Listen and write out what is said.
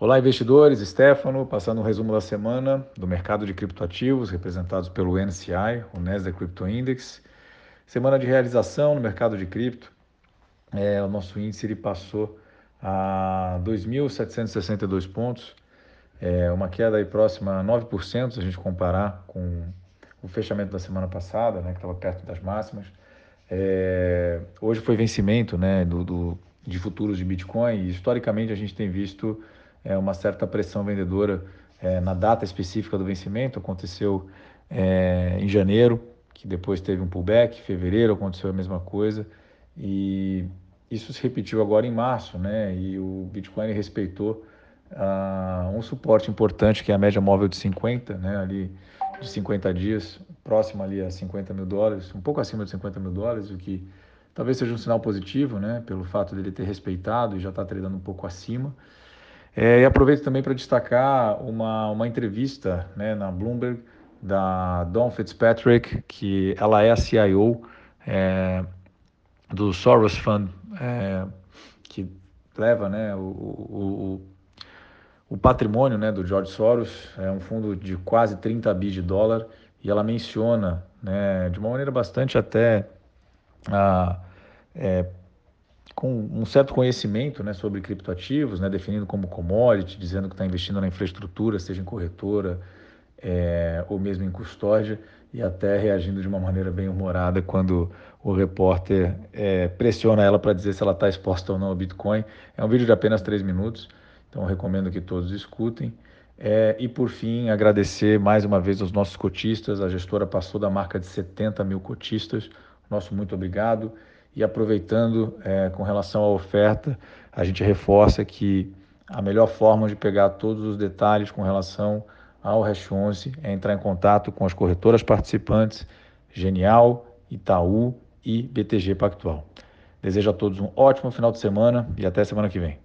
Olá, investidores. Stefano, passando um resumo da semana do mercado de criptoativos, representados pelo NCI, o Nasdaq Crypto Index. Semana de realização no mercado de cripto. É, o nosso índice ele passou a 2.762 pontos, é uma queda aí próxima a 9%, se a gente comparar com o fechamento da semana passada, né, que estava perto das máximas. É, hoje foi vencimento né, do, do, de futuros de Bitcoin e historicamente a gente tem visto é, uma certa pressão vendedora é, na data específica do vencimento. Aconteceu é, em janeiro, que depois teve um pullback, em fevereiro aconteceu a mesma coisa e isso se repetiu agora em março, né? E o Bitcoin respeitou uh, um suporte importante que é a média móvel de 50, né? Ali de 50 dias, próximo ali a 50 mil dólares, um pouco acima de 50 mil dólares, o que talvez seja um sinal positivo, né? Pelo fato dele ter respeitado e já está tradando um pouco acima. É, e aproveito também para destacar uma, uma entrevista né, na Bloomberg da Dawn Fitzpatrick, que ela é a CIO é, do Soros Fund, é, que leva né, o, o, o patrimônio né, do George Soros, é um fundo de quase 30 bi de dólar, e ela menciona né, de uma maneira bastante até ah, é, com um certo conhecimento né, sobre criptoativos, né, definindo como commodity, dizendo que está investindo na infraestrutura, seja em corretora é, ou mesmo em custódia, e até reagindo de uma maneira bem humorada quando o repórter é, pressiona ela para dizer se ela está exposta ou não ao Bitcoin. É um vídeo de apenas três minutos, então recomendo que todos escutem. É, e por fim, agradecer mais uma vez aos nossos cotistas. A gestora passou da marca de 70 mil cotistas. Nosso muito obrigado. E aproveitando é, com relação à oferta, a gente reforça que a melhor forma de pegar todos os detalhes com relação ao Hash 11 é entrar em contato com as corretoras participantes, Genial, Itaú e BTG Pactual. Desejo a todos um ótimo final de semana e até semana que vem.